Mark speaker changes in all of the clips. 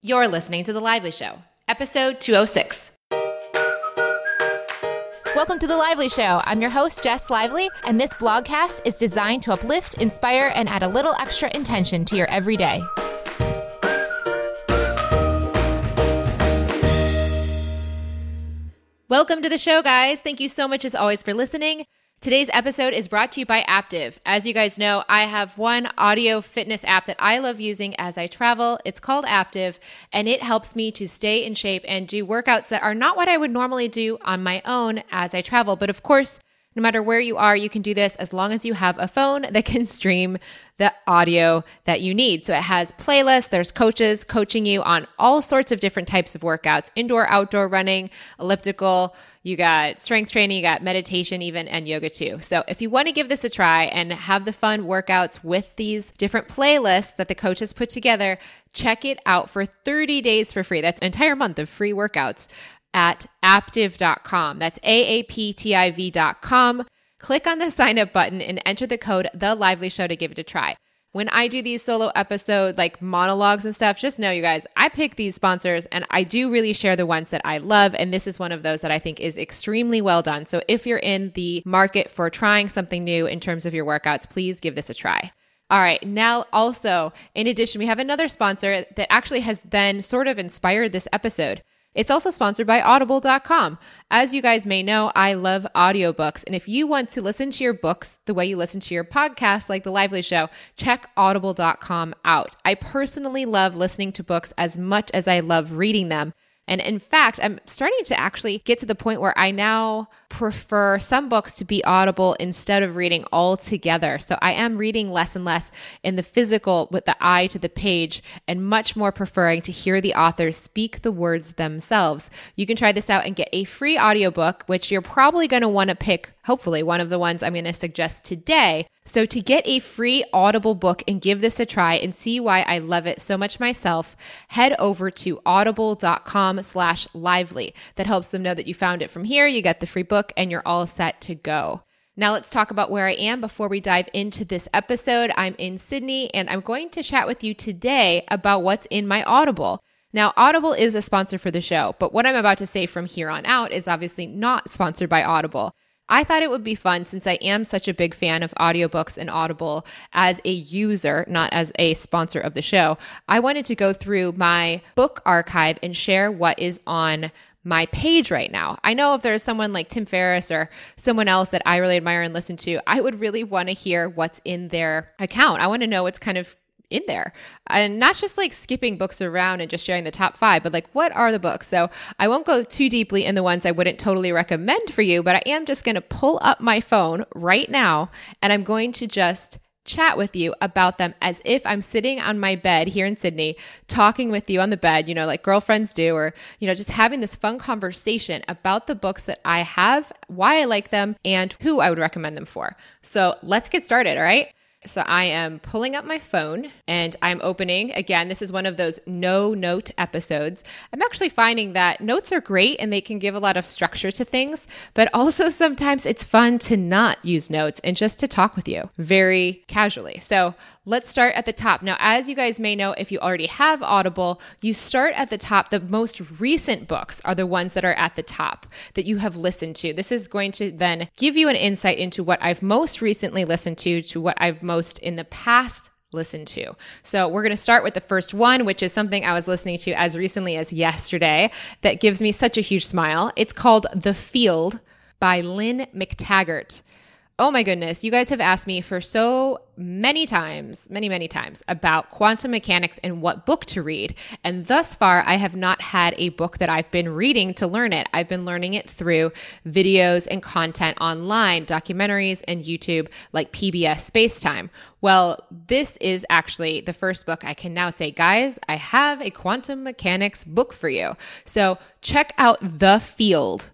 Speaker 1: You're listening to The Lively Show, episode 206. Welcome to The Lively Show. I'm your host, Jess Lively, and this blogcast is designed to uplift, inspire, and add a little extra intention to your everyday. Welcome to the show, guys. Thank you so much, as always, for listening. Today's episode is brought to you by Aaptiv. As you guys know, I have one audio fitness app that I love using as I travel. It's called Aaptiv, and it helps me to stay in shape and do workouts that are not what I would normally do on my own as I travel. But of course, no matter where you are, you can do this as long as you have a phone that can stream the audio that you need. So it has playlists, there's coaches coaching you on all sorts of different types of workouts indoor, outdoor running, elliptical, you got strength training, you got meditation, even, and yoga too. So if you want to give this a try and have the fun workouts with these different playlists that the coaches put together, check it out for 30 days for free. That's an entire month of free workouts at aaptiv.com. That's A A P T I V.com. Click on the sign up button and enter the code The Lively Show to give it a try when I do these solo episode like monologues and stuff, just know you guys, I pick these sponsors and I do really share the ones that I love. And this is one of those that I think is extremely well done. So if you're in the market for trying something new in terms of your workouts, please give this a try. All right. Now, also, in addition, we have another sponsor that actually has then sort of inspired this episode. It's also sponsored by audible.com. As you guys may know, I love audiobooks. And if you want to listen to your books the way you listen to your podcast, like The Lively Show, check audible.com out. I personally love listening to books as much as I love reading them. And in fact, I'm starting to actually get to the point where I now prefer some books to be audible instead of reading all together. So I am reading less and less in the physical with the eye to the page and much more preferring to hear the authors speak the words themselves. You can try this out and get a free audiobook, which you're probably going to want to pick, hopefully, one of the ones I'm going to suggest today so to get a free Audible book and give this a try and see why I love it so much myself, head over to audible.com slash lively. That helps them know that you found it from here. You get the free book and you're all set to go. Now let's talk about where I am before we dive into this episode. I'm in Sydney and I'm going to chat with you today about what's in my Audible. Now, Audible is a sponsor for the show, but what I'm about to say from here on out is obviously not sponsored by Audible. I thought it would be fun since I am such a big fan of audiobooks and Audible as a user, not as a sponsor of the show. I wanted to go through my book archive and share what is on my page right now. I know if there's someone like Tim Ferriss or someone else that I really admire and listen to, I would really want to hear what's in their account. I want to know what's kind of in there and not just like skipping books around and just sharing the top five but like what are the books so i won't go too deeply in the ones i wouldn't totally recommend for you but i am just going to pull up my phone right now and i'm going to just chat with you about them as if I'm sitting on my bed here in Sydney, talking with you on the bed, you know, like girlfriends do, or, you know, just having this fun conversation about the books that I have, why I like them, and who I would recommend them for. So let's get started, all right? So I am pulling up my phone and I'm opening. Again, this is one of those no note episodes. I'm actually finding that notes are great and they can give a lot of structure to things, but also sometimes it's fun to not use notes and just to talk with you very casually. So let's start at the top. Now, as you guys may know, if you already have Audible, you start at the top. The most recent books are the ones that are at the top that you have listened to. This is going to then give you an insight into what I've most recently listened to, to what I've most in the past listened to. So we're going to start with the first one, which is something I was listening to as recently as yesterday that gives me such a huge smile. It's called The Field by Lynne McTaggart. Oh my goodness, you guys have asked me for so many times, many, many times about quantum mechanics and what book to read. And thus far, I have not had a book that I've been reading to learn it. I've been learning it through videos and content online, documentaries, and YouTube like PBS Spacetime. Well, this is actually the first book I can now say, guys, I have a quantum mechanics book for you. So check out The Field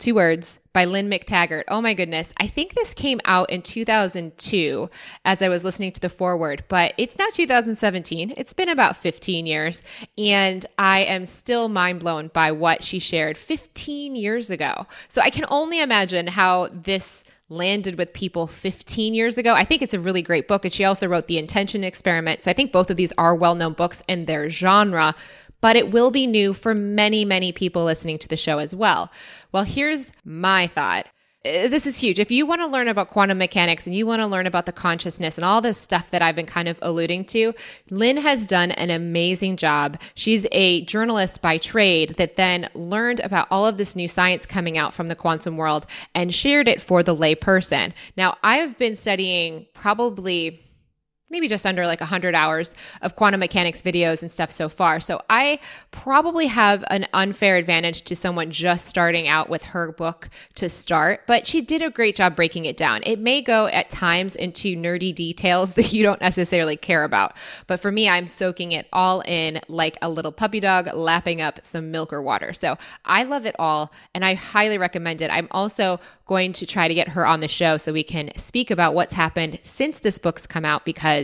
Speaker 1: two words by Lynne McTaggart. Oh my goodness. I think this came out in 2002 as I was listening to the foreword, but it's now 2017. It's been about 15 years, and I am still mind blown by what she shared 15 years ago. So I can only imagine how this landed with people 15 years ago. I think it's a really great book. And she also wrote The Intention Experiment. So I think both of these are well known books in their genre. But it will be new for many, many people listening to the show as well. Well, here's my thought. Uh, this is huge. If you want to learn about quantum mechanics and you want to learn about the consciousness and all this stuff that I've been kind of alluding to, Lynne has done an amazing job. She's a journalist by trade that then learned about all of this new science coming out from the quantum world and shared it for the lay person. Now, I've been studying probably maybe just under like 100 hours of quantum mechanics videos and stuff so far. So I probably have an unfair advantage to someone just starting out with her book to start, but she did a great job breaking it down. It may go at times into nerdy details that you don't necessarily care about, but for me, I'm soaking it all in like a little puppy dog lapping up some milk or water. So I love it all and I highly recommend it. I'm also going to try to get her on the show so we can speak about what's happened since this book's come out because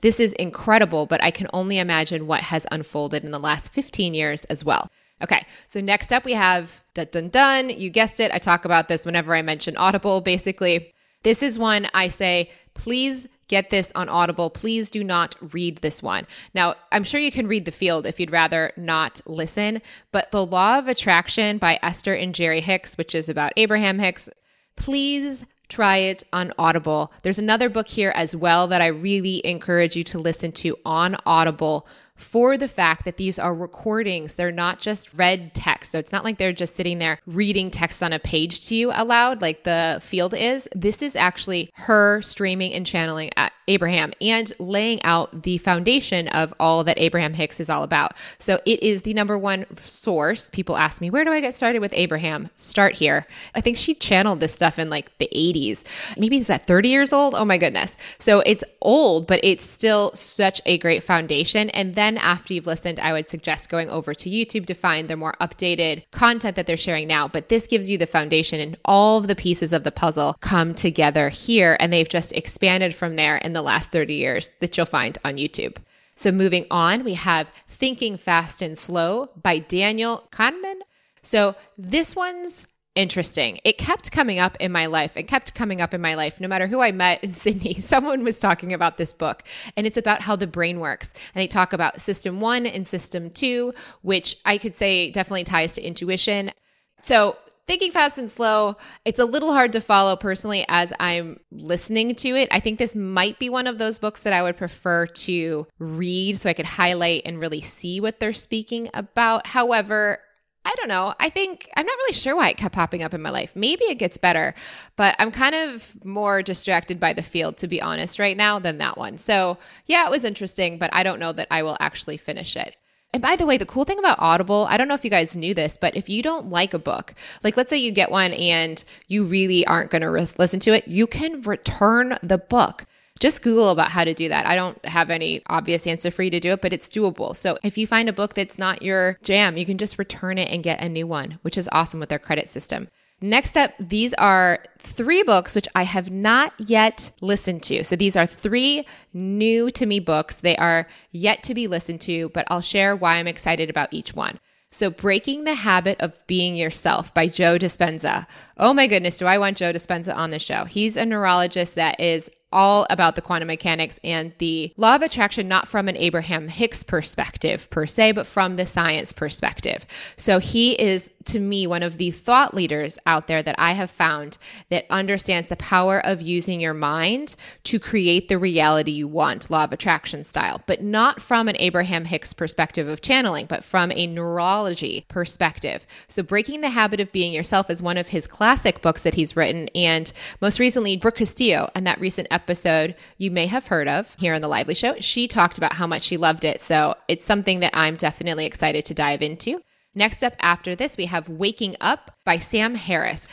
Speaker 1: this is incredible, but I can only imagine what has unfolded in the last 15 years as well. Okay, so next up we have dun dun dun. You guessed it. I talk about this whenever I mention Audible, basically. This is one I say, please get this on Audible. Please do not read this one. Now, I'm sure you can read The Field if you'd rather not listen, but The Law of Attraction by Esther and Jerry Hicks, which is about Abraham Hicks, please try it on Audible. There's another book here as well that I really encourage you to listen to on Audible for the fact that these are recordings. They're not just read text. So it's not like they're just sitting there reading text on a page to you aloud like the field is. This is actually her streaming and channeling at Abraham and laying out the foundation of all that Abraham Hicks is all about. So it is the number one source. People ask me, where do I get started with Abraham? Start here. I think she channeled this stuff in like the 80s. Maybe it's at 30 years old. Oh my goodness. So it's old, but it's still such a great foundation. And then after you've listened, I would suggest going over to YouTube to find the more updated content that they're sharing now. But this gives you the foundation and all of the pieces of the puzzle come together here. And they've just expanded from there in the last 30 years that you'll find on YouTube. So moving on, we have Thinking Fast and Slow by Daniel Kahneman. So this one's interesting. It kept coming up in my life. It kept coming up in my life. No matter who I met in Sydney, someone was talking about this book. And it's about how the brain works. And they talk about system one and system two, which I could say definitely ties to intuition. So Thinking Fast and Slow, it's a little hard to follow personally as I'm listening to it. I think this might be one of those books that I would prefer to read so I could highlight and really see what they're speaking about. However, I don't know. I think I'm not really sure why it kept popping up in my life. Maybe it gets better, but I'm kind of more distracted by the field, to be honest, right now than that one. So, yeah, it was interesting, but I don't know that I will actually finish it. And by the way, the cool thing about Audible, I don't know if you guys knew this, but if you don't like a book, like let's say you get one and you really aren't going to listen to it, you can return the book just Google about how to do that. I don't have any obvious answer for you to do it, but it's doable. So if you find a book that's not your jam, you can just return it and get a new one, which is awesome with their credit system. Next up, these are three books which I have not yet listened to. So these are three new to me books. They are yet to be listened to, but I'll share why I'm excited about each one. So, Breaking the Habit of Being Yourself by Joe Dispenza. Oh my goodness, do I want Joe Dispenza on the show? He's a neurologist that is all about the quantum mechanics and the law of attraction, not from an Abraham Hicks perspective per se, but from the science perspective. So he is, to me, one of the thought leaders out there that I have found that understands the power of using your mind to create the reality you want, law of attraction style, but not from an Abraham Hicks perspective of channeling, but from a neurology perspective. So Breaking the Habit of Being Yourself is one of his classic books that he's written. And most recently, Brooke Castillo and that recent episode episode you may have heard of here on the Lively Show. She talked about how much she loved it. So it's something that I'm definitely excited to dive into. Next up after this, we have Waking Up by Sam Harris.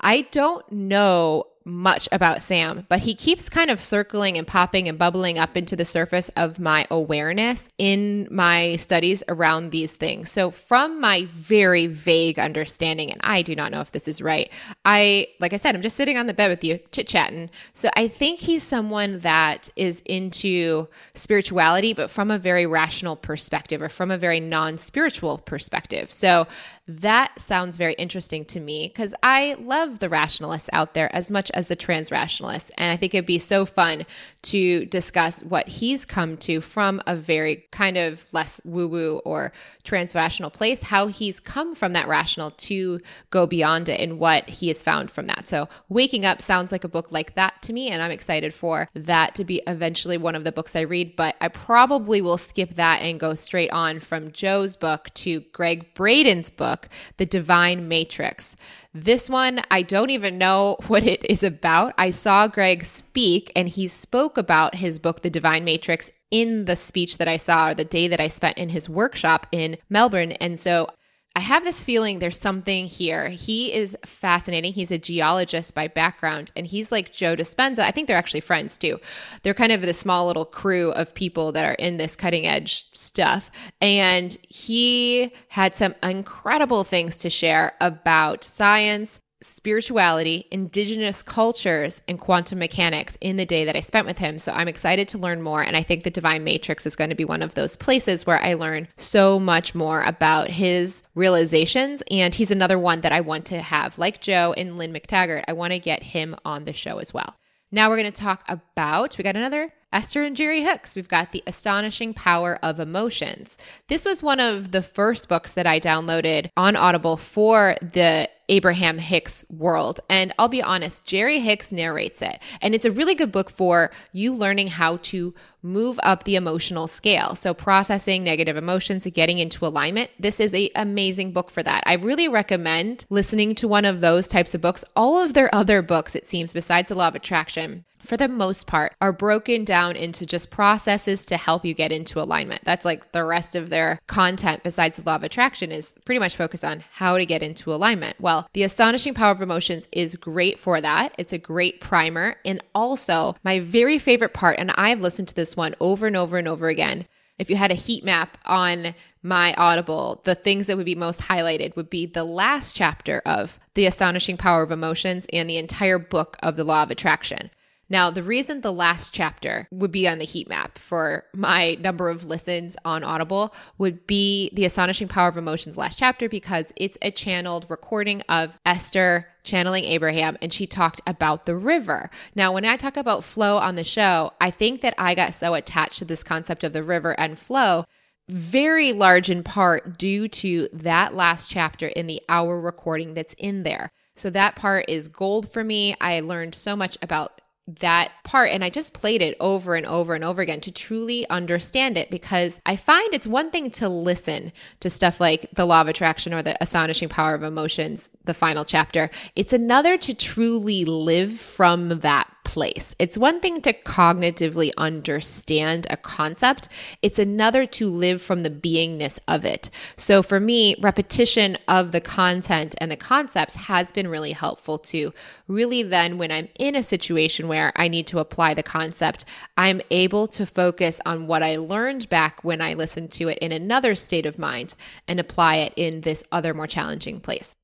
Speaker 1: I don't know much about Sam, but he keeps kind of circling and popping and bubbling up into the surface of my awareness in my studies around these things. So, from my very vague understanding, and I do not know if this is right, I, like I said, I'm just sitting on the bed with you chit chatting. So, I think he's someone that is into spirituality, but from a very rational perspective or from a very non spiritual perspective. So, that sounds very interesting to me because I love the rationalists out there as much as the trans rationalists. And I think it'd be so fun to discuss what he's come to from a very kind of less woo woo or transrational place, how he's come from that rational to go beyond it and what he has found from that. So, Waking Up sounds like a book like that to me, and I'm excited for that to be eventually one of the books I read, but I probably will skip that and go straight on from Joe's book to Gregg Braden's book, The Divine Matrix. This one, I don't even know what it is about. I saw Gregg speak, and he spoke about his book, The Divine Matrix, in the speech that I saw or the day that I spent in his workshop in Melbourne. And so I have this feeling there's something here. He is fascinating. He's a geologist by background, and he's like Joe Dispenza. I think they're actually friends too. They're kind of the small little crew of people that are in this cutting edge stuff. And he had some incredible things to share about science, spirituality, indigenous cultures, and quantum mechanics in the day that I spent with him. So I'm excited to learn more. And I think the Divine Matrix is going to be one of those places where I learn so much more about his realizations. And he's another one that I want to have, like Joe and Lynne McTaggart. I want to get him on the show as well. Now we're going to talk about, we got another Esther and Jerry Hicks. We've got The Astonishing Power of Emotions. This was one of the first books that I downloaded on Audible for the Abraham Hicks world. And I'll be honest, Jerry Hicks narrates it. And it's a really good book for you learning how to move up the emotional scale. So processing negative emotions and getting into alignment. This is a amazing book for that. I really recommend listening to one of those types of books. All of their other books, it seems, besides the law of attraction, for the most part, are broken down into just processes to help you get into alignment. That's like the rest of their content, besides the law of attraction, is pretty much focused on how to get into alignment. Well, the astonishing power of emotions is great for that. It's a great primer. And also, my very favorite part, and I've listened to this one over and over and over again. If you had a heat map on my Audible, the things that would be most highlighted would be the last chapter of The Astonishing Power of Emotions and the entire book of the Law of Attraction. Now, the reason the last chapter would be on the heat map for my number of listens on Audible would be The Astonishing Power of Emotions last chapter because it's a channeled recording of Esther channeling Abraham and she talked about the river. Now, when I talk about flow on the show, I think that I got so attached to this concept of the river and flow very large in part due to that last chapter in the hour recording that's in there. So that part is gold for me. I learned so much about that part and I just played it over and over and over again to truly understand it because I find it's one thing to listen to stuff like the law of attraction or the astonishing power of emotions, the final chapter. It's another to truly live from that place. It's one thing to cognitively understand a concept, it's another to live from the beingness of it. So for me, repetition of the content and the concepts has been really helpful to really then when I'm in a situation where I need to apply the concept, I'm able to focus on what I learned back when I listened to it in another state of mind and apply it in this other more challenging place.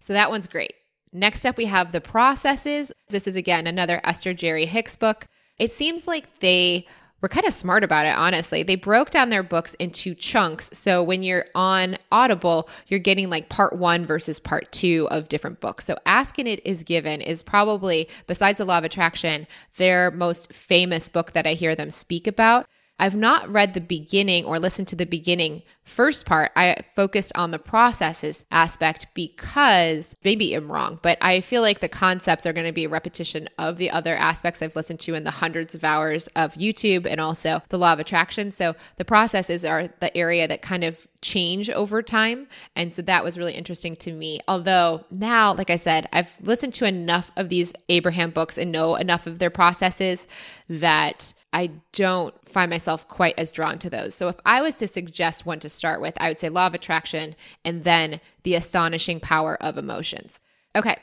Speaker 1: So that one's great. Next up, we have the processes. This is again another Esther Jerry Hicks book. It seems like they were kind of smart about it, honestly. They broke down their books into chunks. So when you're on Audible, you're getting like part one versus part two of different books. So Ask and It Is Given is probably, besides The Law of Attraction, their most famous book that I hear them speak about. I've not read the beginning or listened to the beginning first part. I focused on the processes aspect because maybe I'm wrong, but I feel like the concepts are going to be a repetition of the other aspects I've listened to in the hundreds of hours of YouTube and also the law of attraction. So the processes are the area that kind of change over time. And so that was really interesting to me. Although now, like I said, I've listened to enough of these Abraham books and know enough of their processes that I don't find myself quite as drawn to those. So if I was to suggest one to start with, I would say law of attraction and then the astonishing power of emotions. Okay.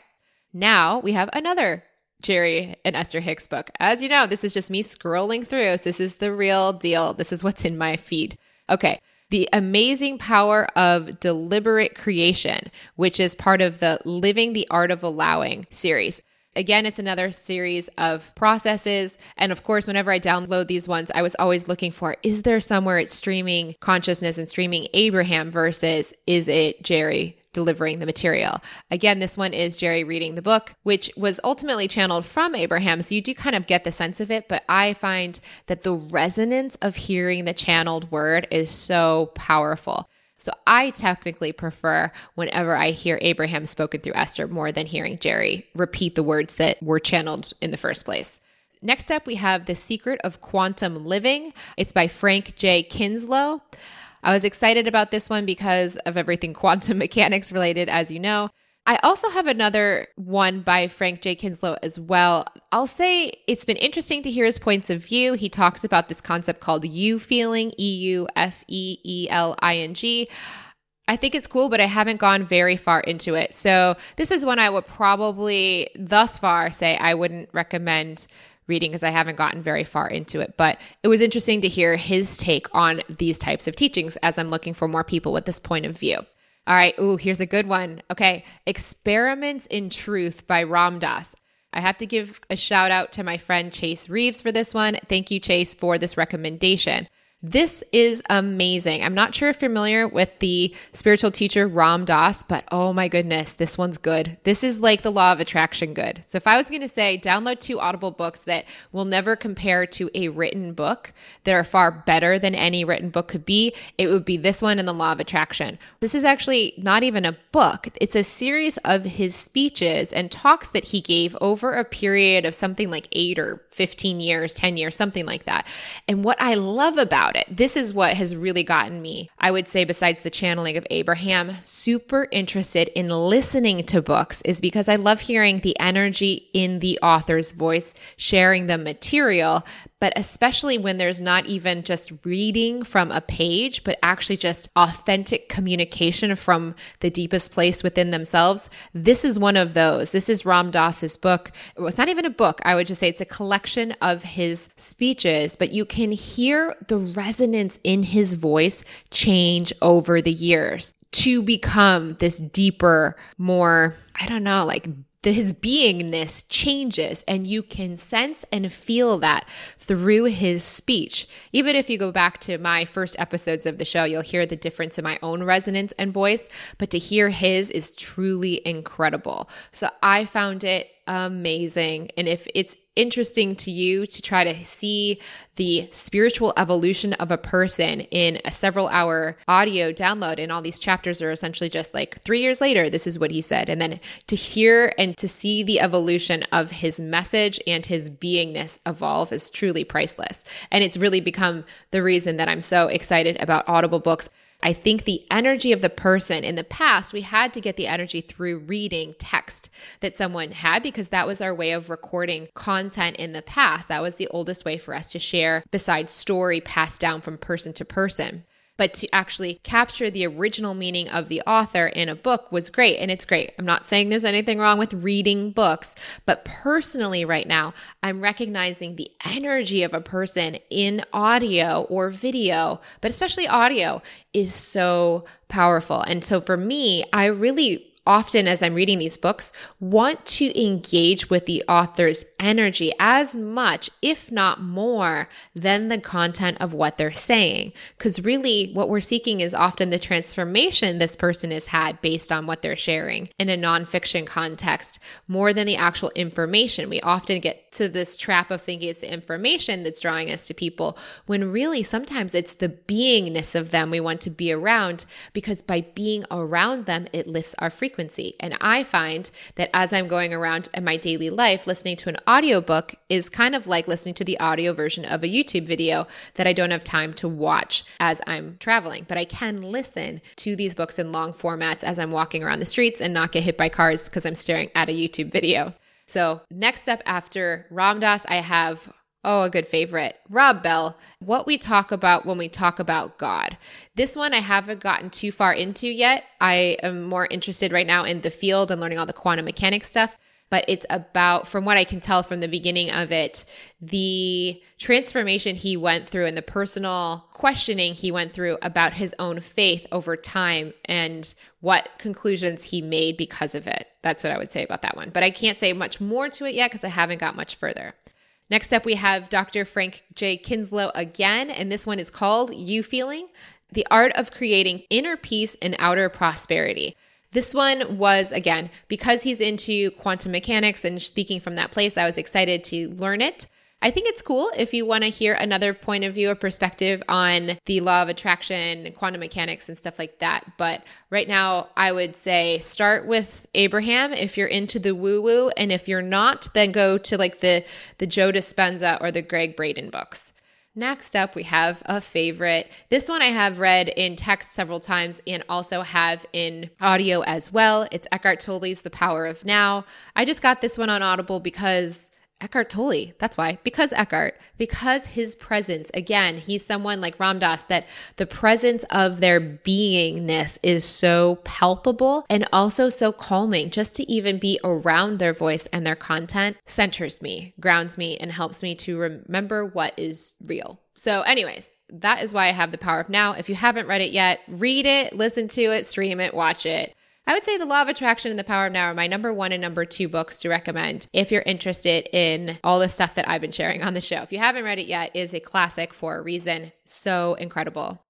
Speaker 1: Now we have another Jerry and Esther Hicks book. As you know, this is just me scrolling through. So this is the real deal. This is what's in my feed. Okay. The Amazing Power of Deliberate Creation, which is part of the Living the Art of Allowing series. Again, it's another series of processes. And of course, whenever I download these ones, I was always looking for is there somewhere it's streaming consciousness and streaming Abraham versus is it Jerry delivering the material. Again, this one is Jerry reading the book, which was ultimately channeled from Abraham. So you do kind of get the sense of it, but I find that the resonance of hearing the channeled word is so powerful. So I technically prefer whenever I hear Abraham spoken through Esther more than hearing Jerry repeat the words that were channeled in the first place. Next up, we have The Secret of Quantum Living. It's by Frank J. Kinslow. I was excited about this one because of everything quantum mechanics related, as you know. I also have another one by Frank J. Kinslow as well. I'll say it's been interesting to hear his points of view. He talks about this concept called Eufeeling, E U F E E L I N G. I think it's cool, but I haven't gone very far into it. So, this is one I would probably, thus far, say I wouldn't recommend reading because I haven't gotten very far into it. But it was interesting to hear his take on these types of teachings as I'm looking for more people with this point of view. All right. Ooh, here's a good one. Okay. Experiments in Truth by Ram Dass. I have to give a shout out to my friend Chase Reeves for this one. Thank you, Chase, for this recommendation. This is amazing. I'm not sure if you're familiar with the spiritual teacher Ram Dass, but oh my goodness, this one's good. This is like the law of attraction good. So if I was going to say download two Audible books that will never compare to a written book that are far better than any written book could be, it would be this one and the law of attraction. This is actually not even a book. It's a series of his speeches and talks that he gave over a period of something like 8 or 15 years, 10 years, something like that. And what I love about about it. This is what has really gotten me, I would say, besides the channeling of Abraham, super interested in listening to books is because I love hearing the energy in the author's voice, sharing the material, but especially when there's not even just reading from a page, but actually just authentic communication from the deepest place within themselves. This is one of those. This is Ram Dass's book. It's not even a book. I would just say it's a collection of his speeches, but you can hear the resonance in his voice change over the years to become this deeper, more, I don't know, like his beingness changes and you can sense and feel that through his speech. Even if you go back to my first episodes of the show, you'll hear the difference in my own resonance and voice, but to hear his is truly incredible. So I found it amazing. And if it's interesting to you to try to see the spiritual evolution of a person in a several hour audio download, and all these chapters are essentially just like three years later, this is what he said. And then to hear and to see the evolution of his message and his beingness evolve is truly priceless. And it's really become the reason that I'm so excited about Audible books. I think the energy of the person in the past, we had to get the energy through reading text that someone had because that was our way of recording content in the past. That was the oldest way for us to share besides story passed down from person to person but to actually capture the original meaning of the author in a book was great. And it's great. I'm not saying there's anything wrong with reading books, but personally, right now, I'm recognizing the energy of a person in audio or video, but especially audio is so powerful. And so for me, I really often as I'm reading these books want to engage with the author's energy as much, if not more, than the content of what they're saying. Because really, what we're seeking is often the transformation this person has had based on what they're sharing in a nonfiction context more than the actual information. We often get to this trap of thinking it's the information that's drawing us to people when really sometimes it's the beingness of them we want to be around because by being around them, it lifts our frequency frequency. And I find that as I'm going around in my daily life, listening to an audiobook is kind of like listening to the audio version of a YouTube video that I don't have time to watch as I'm traveling. But I can listen to these books in long formats as I'm walking around the streets and not get hit by cars because I'm staring at a YouTube video. So, next up after Ram Dass, I have Oh, a good favorite. Rob Bell, what we talk about when we talk about God. This one I haven't gotten too far into yet. I am more interested right now in the field and learning all the quantum mechanics stuff. But it's about, from what I can tell from the beginning of it, the transformation he went through and the personal questioning he went through about his own faith over time and what conclusions he made because of it. That's what I would say about that one. But I can't say much more to it yet because I haven't got much further. Next up, we have Dr. Frank J. Kinslow again, and this one is called Eufeeling The Art of Creating Inner Peace and Outer Prosperity. This one was, again, because he's into quantum mechanics and speaking from that place, I was excited to learn it. I think it's cool if you want to hear another point of view or perspective on the law of attraction, quantum mechanics, and stuff like that. But right now, I would say start with Abraham if you're into the woo woo, and if you're not, then go to like the the Joe Dispenza or the Gregg Braden books. Next up, we have a favorite. This one I have read in text several times and also have in audio as well. It's Eckhart Tolle's The Power of Now. I just got this one on Audible because Eckhart Tolle. That's why. Because Eckhart, because his presence, again, he's someone like Ram Dass that the presence of their beingness is so palpable and also so calming. Just to even be around their voice and their content centers me, grounds me, and helps me to remember what is real. So, anyways, that is why I have the power of now. If you haven't read it yet, read it, listen to it, stream it, watch it. I would say The Law of Attraction and The Power of Now are my number one and number two books to recommend if you're interested in all the stuff that I've been sharing on the show. If you haven't read it yet, it is a classic for a reason. So incredible.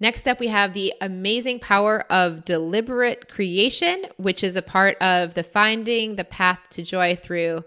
Speaker 1: Next up, we have The Amazing Power of Deliberate Creation, which is a part of the Finding the Path to Joy through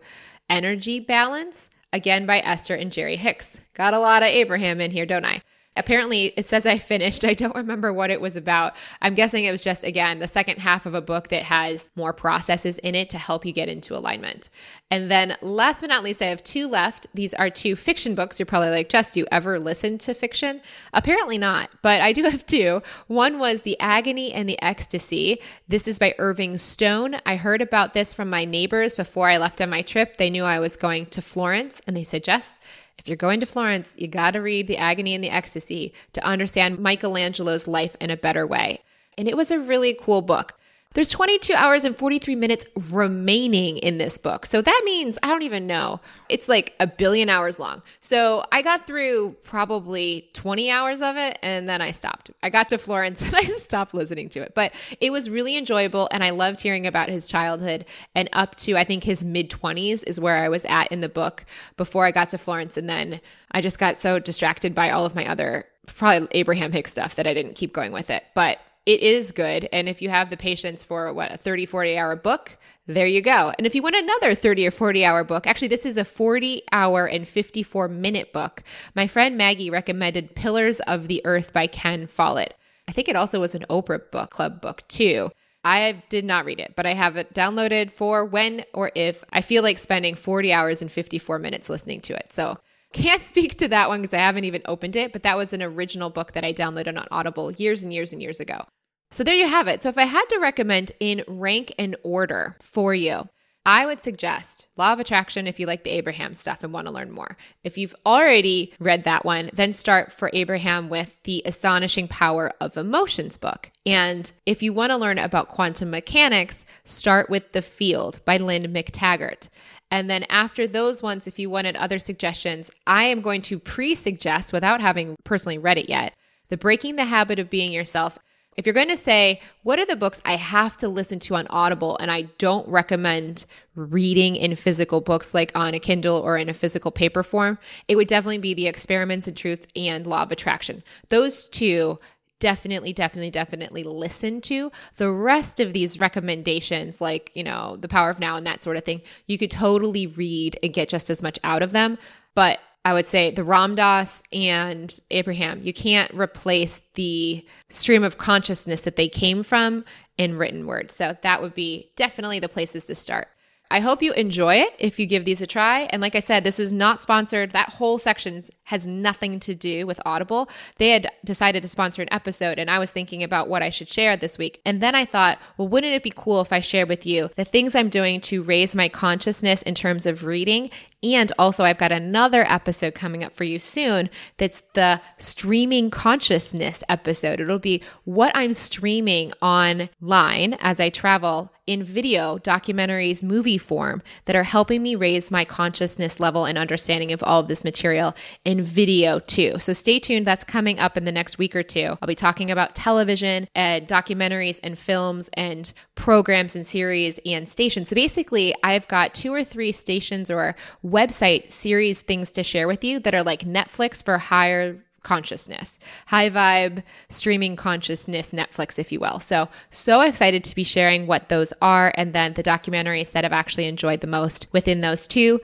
Speaker 1: Energy Balance, again by Esther and Jerry Hicks. Got a lot of Abraham in here, don't I? Apparently it says I finished. I don't remember what it was about. I'm guessing it was just, again, the second half of a book that has more processes in it to help you get into alignment. And then last but not least, I have two left. These are two fiction books. You're probably like, Jess, do you ever listen to fiction? Apparently not, but I do have two. One was The Agony and the Ecstasy. This is by Irving Stone. I heard about this from my neighbors before I left on my trip. They knew I was going to Florence and they said, Jess, if you're going to Florence, you got to read The Agony and the Ecstasy to understand Michelangelo's life in a better way. And it was a really cool book. There's 22 hours and 43 minutes remaining in this book. So that means, I don't even know, it's like a billion hours long. So I got through probably 20 hours of it and then I stopped. I got to Florence and I stopped listening to it. But it was really enjoyable and I loved hearing about his childhood and up to, I think, his mid 20s is where I was at in the book before I got to Florence. And then I just got so distracted by all of my other probably Abraham Hicks stuff that I didn't keep going with it. But it is good. And if you have the patience for what, a 30, 40 hour book, there you go. And if you want another 30 or 40 hour book, actually, this is a 40 hour and 54 minute book. My friend Maggie recommended Pillars of the Earth by Ken Follett. I think it also was an Oprah book club book too. I did not read it, but I have it downloaded for when or if I feel like spending 40 hours and 54 minutes listening to it. So can't speak to that one because I haven't even opened it, but that was an original book that I downloaded on Audible years and years and years ago. So there you have it. So if I had to recommend in rank and order for you, I would suggest Law of Attraction if you like the Abraham stuff and want to learn more. If you've already read that one, then start for Abraham with the Astonishing Power of Emotions book. And if you want to learn about quantum mechanics, start with The Field by Lynne McTaggart. And then after those ones, if you wanted other suggestions, I am going to pre suggest without having personally read it yet. The Breaking the Habit of Being Yourself if you're going to say, what are the books I have to listen to on Audible and I don't recommend reading in physical books like on a Kindle or in a physical paper form, it would definitely be The Experiments in Truth and Law of Attraction. Those two definitely, definitely, definitely listen to. The rest of these recommendations, like, you know, The Power of Now and that sort of thing, you could totally read and get just as much out of them. But I would say the Ram Dass and Abraham. You can't replace the stream of consciousness that they came from in written words. So that would be definitely the places to start. I hope you enjoy it if you give these a try. And like I said, this is not sponsored. That whole section has nothing to do with Audible. They had decided to sponsor an episode, and I was thinking about what I should share this week. And then I thought, well, wouldn't it be cool if I shared with you the things I'm doing to raise my consciousness in terms of reading and also, I've got another episode coming up for you soon that's the streaming consciousness episode. It'll be what I'm streaming online as I travel in video, documentaries, movie form that are helping me raise my consciousness level and understanding of all of this material in video too. So stay tuned. That's coming up in the next week or two. I'll be talking about television and documentaries and films and programs and series and stations. So basically, I've got two or three stations or website series things to share with you that are like Netflix for higher consciousness, high vibe streaming consciousness Netflix, if you will. So, so excited to be sharing what those are and then the documentaries that I've actually enjoyed the most within those two.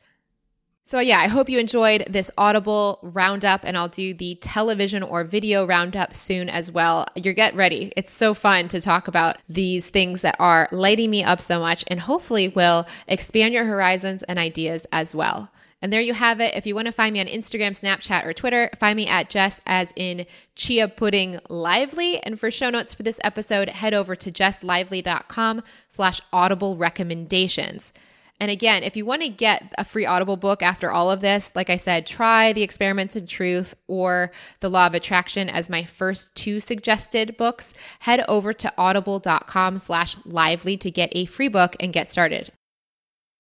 Speaker 1: So, yeah, I hope you enjoyed this Audible roundup, and I'll do the television or video roundup soon as well. You're get ready. It's so fun to talk about these things that are lighting me up so much and hopefully will expand your horizons and ideas as well. And there you have it. If you want to find me on Instagram, Snapchat, or Twitter, find me at Jess as in Chia Pudding Lively. And for show notes for this episode, head over to jesslively.com slash audible recommendations. And again, if you want to get a free Audible book after all of this, like I said, try The Experiments in Truth or The Law of Attraction as my first two suggested books. Head over to audible.com slash lively to get a free book and get started.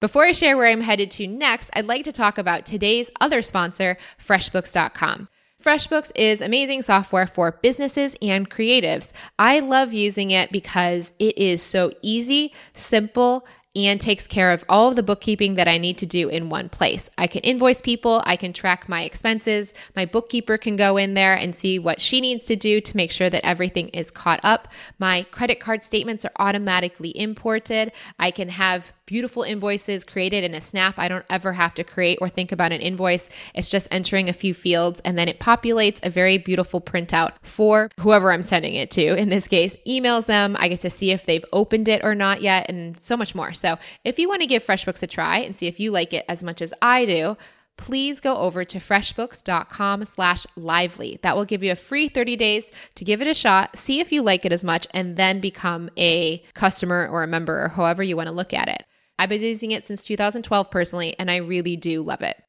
Speaker 1: Before I share where I'm headed to next, I'd like to talk about today's other sponsor, FreshBooks.com. FreshBooks is amazing software for businesses and creatives. I love using it because it is so easy, simple, and takes care of all of the bookkeeping that I need to do in one place. I can invoice people, I can track my expenses. My bookkeeper can go in there and see what she needs to do to make sure that everything is caught up. My credit card statements are automatically imported. I can have beautiful invoices created in a snap. I don't ever have to create or think about an invoice. It's just entering a few fields and then it populates a very beautiful printout for whoever I'm sending it to. In this case, emails them. I get to see if they've opened it or not yet and so much more. So if you want to give FreshBooks a try and see if you like it as much as I do, please go over to freshbooks.com slash lively. That will give you a free 30 days to give it a shot, see if you like it as much, and then become a customer or a member or however you want to look at it. I've been using it since 2012 personally, and I really do love it.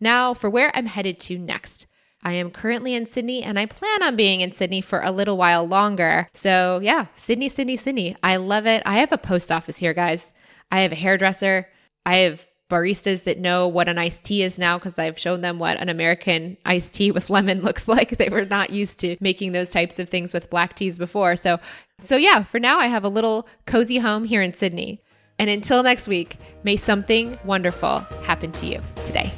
Speaker 1: Now, for where I'm headed to next. I am currently in Sydney and I plan on being in Sydney for a little while longer. So, yeah, Sydney, Sydney, Sydney. I love it. I have a post office here, guys. I have a hairdresser. I have baristas that know what an iced tea is now because I've shown them what an American iced tea with lemon looks like. They were not used to making those types of things with black teas before. So, so yeah, for now I have a little cozy home here in Sydney. And until next week, may something wonderful happen to you today.